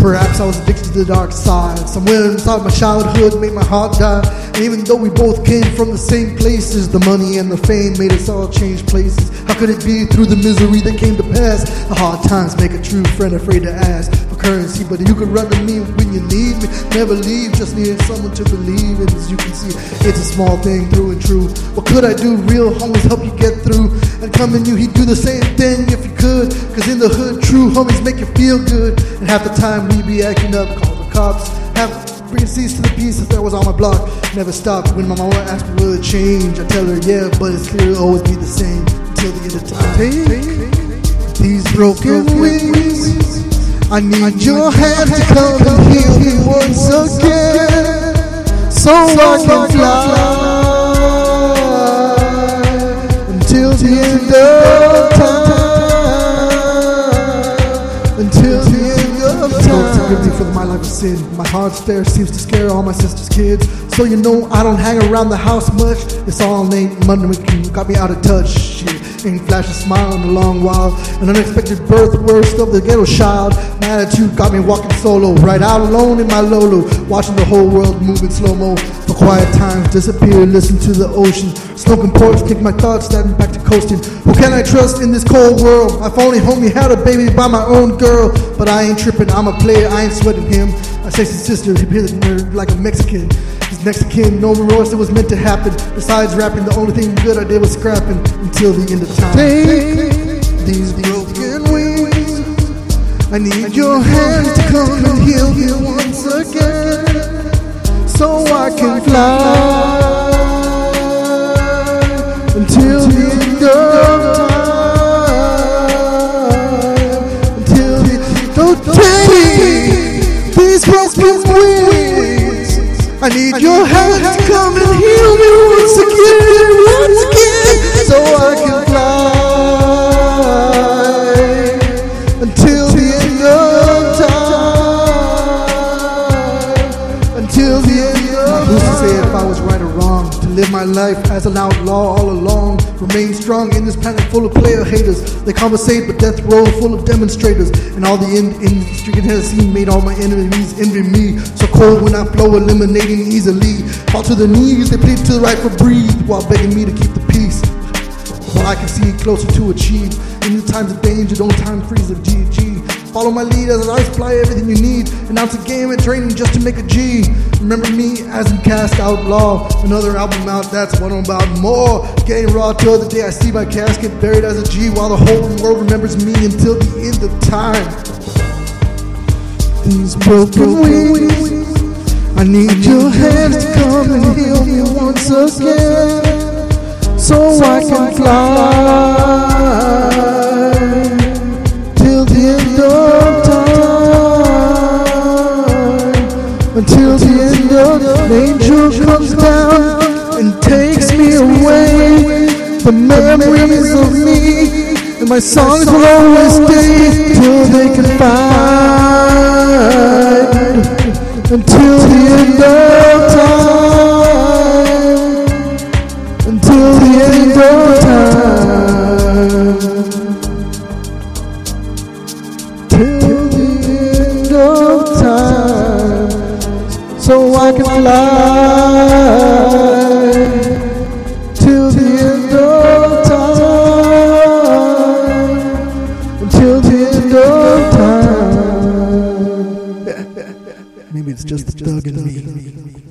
Perhaps I was addicted to the dark side. Somewhere inside my childhood made my heart die. And even though we both came from the same places, the money and the fame made us all change places. How could it be through the misery that came to pass? The hard times make a true friend afraid to ask currency. But you could run to me when you need me. Never leave, just need someone to believe in. As you can see, it's a small thing through and true. What could I do? Real homies help you get through. And coming you, he'd do the same thing if you could. Cause in the hood, true homies make you feel good. And half the time we be acting up, call the cops. Have bring cease to the peace if that was on my block. Never stopped when my mama asked me will it change. I tell her yeah, but it's clear it'll always be the same until the end of time. Take these broken wings. I need your hand to come and heal me once again, so I can fly until the end of time. My life of sin. My hard stare seems to scare all my sister's kids. So you know I don't hang around the house much. It's all ain't money got me out of touch. Shit. Ain't flash a smile in a long while. An unexpected birth, worst of the ghetto child. My attitude got me walking solo, right out alone in my Lolo, watching the whole world move in slow mo. Quiet times, disappear, listen to the ocean. Smoking porch, kick my thoughts, standing back to coasting. Who can I trust in this cold world? If only homie had a baby by my own girl. But I ain't tripping, I'm a player, I ain't sweating him. My sexy sister, he appeared nerd like a Mexican. His Mexican, no remorse, it was meant to happen. Besides rapping, the only thing good I did was scrapping until the end of time. Take these broken wings. I need your hands to come and heal me once again, so I can fly until the end of time. Until the don't take these broken wings. I need your hands to come and heal me once again, once again, so I can fly live my life as an outlaw all along. Remain strong in this planet full of player haters. They conversate, but death row full of demonstrators. And all the in- industry has seen made all my enemies envy me. So cold when I flow, eliminating easily. Fall to the knees, they plead to the right for breathe while begging me to keep the peace. While I can see closer to achieve. In the times of danger, don't time freeze of GG. Follow my lead as I supply everything you need. Announce a game and training just to make a G. Remember me as in Cast Outlaw. Another album out, that's what I'm about. More getting raw till the day I see my casket buried as a G. While the whole world remembers me until the end of time. These broken wings. I need your hands to come and heal me once again, so I can fly an angel comes down and takes me away. The memories of me and my songs will always stay till they can find until the end of So I can fly. Till the end of time. Until the end of time. Maybe it's just the thug in me.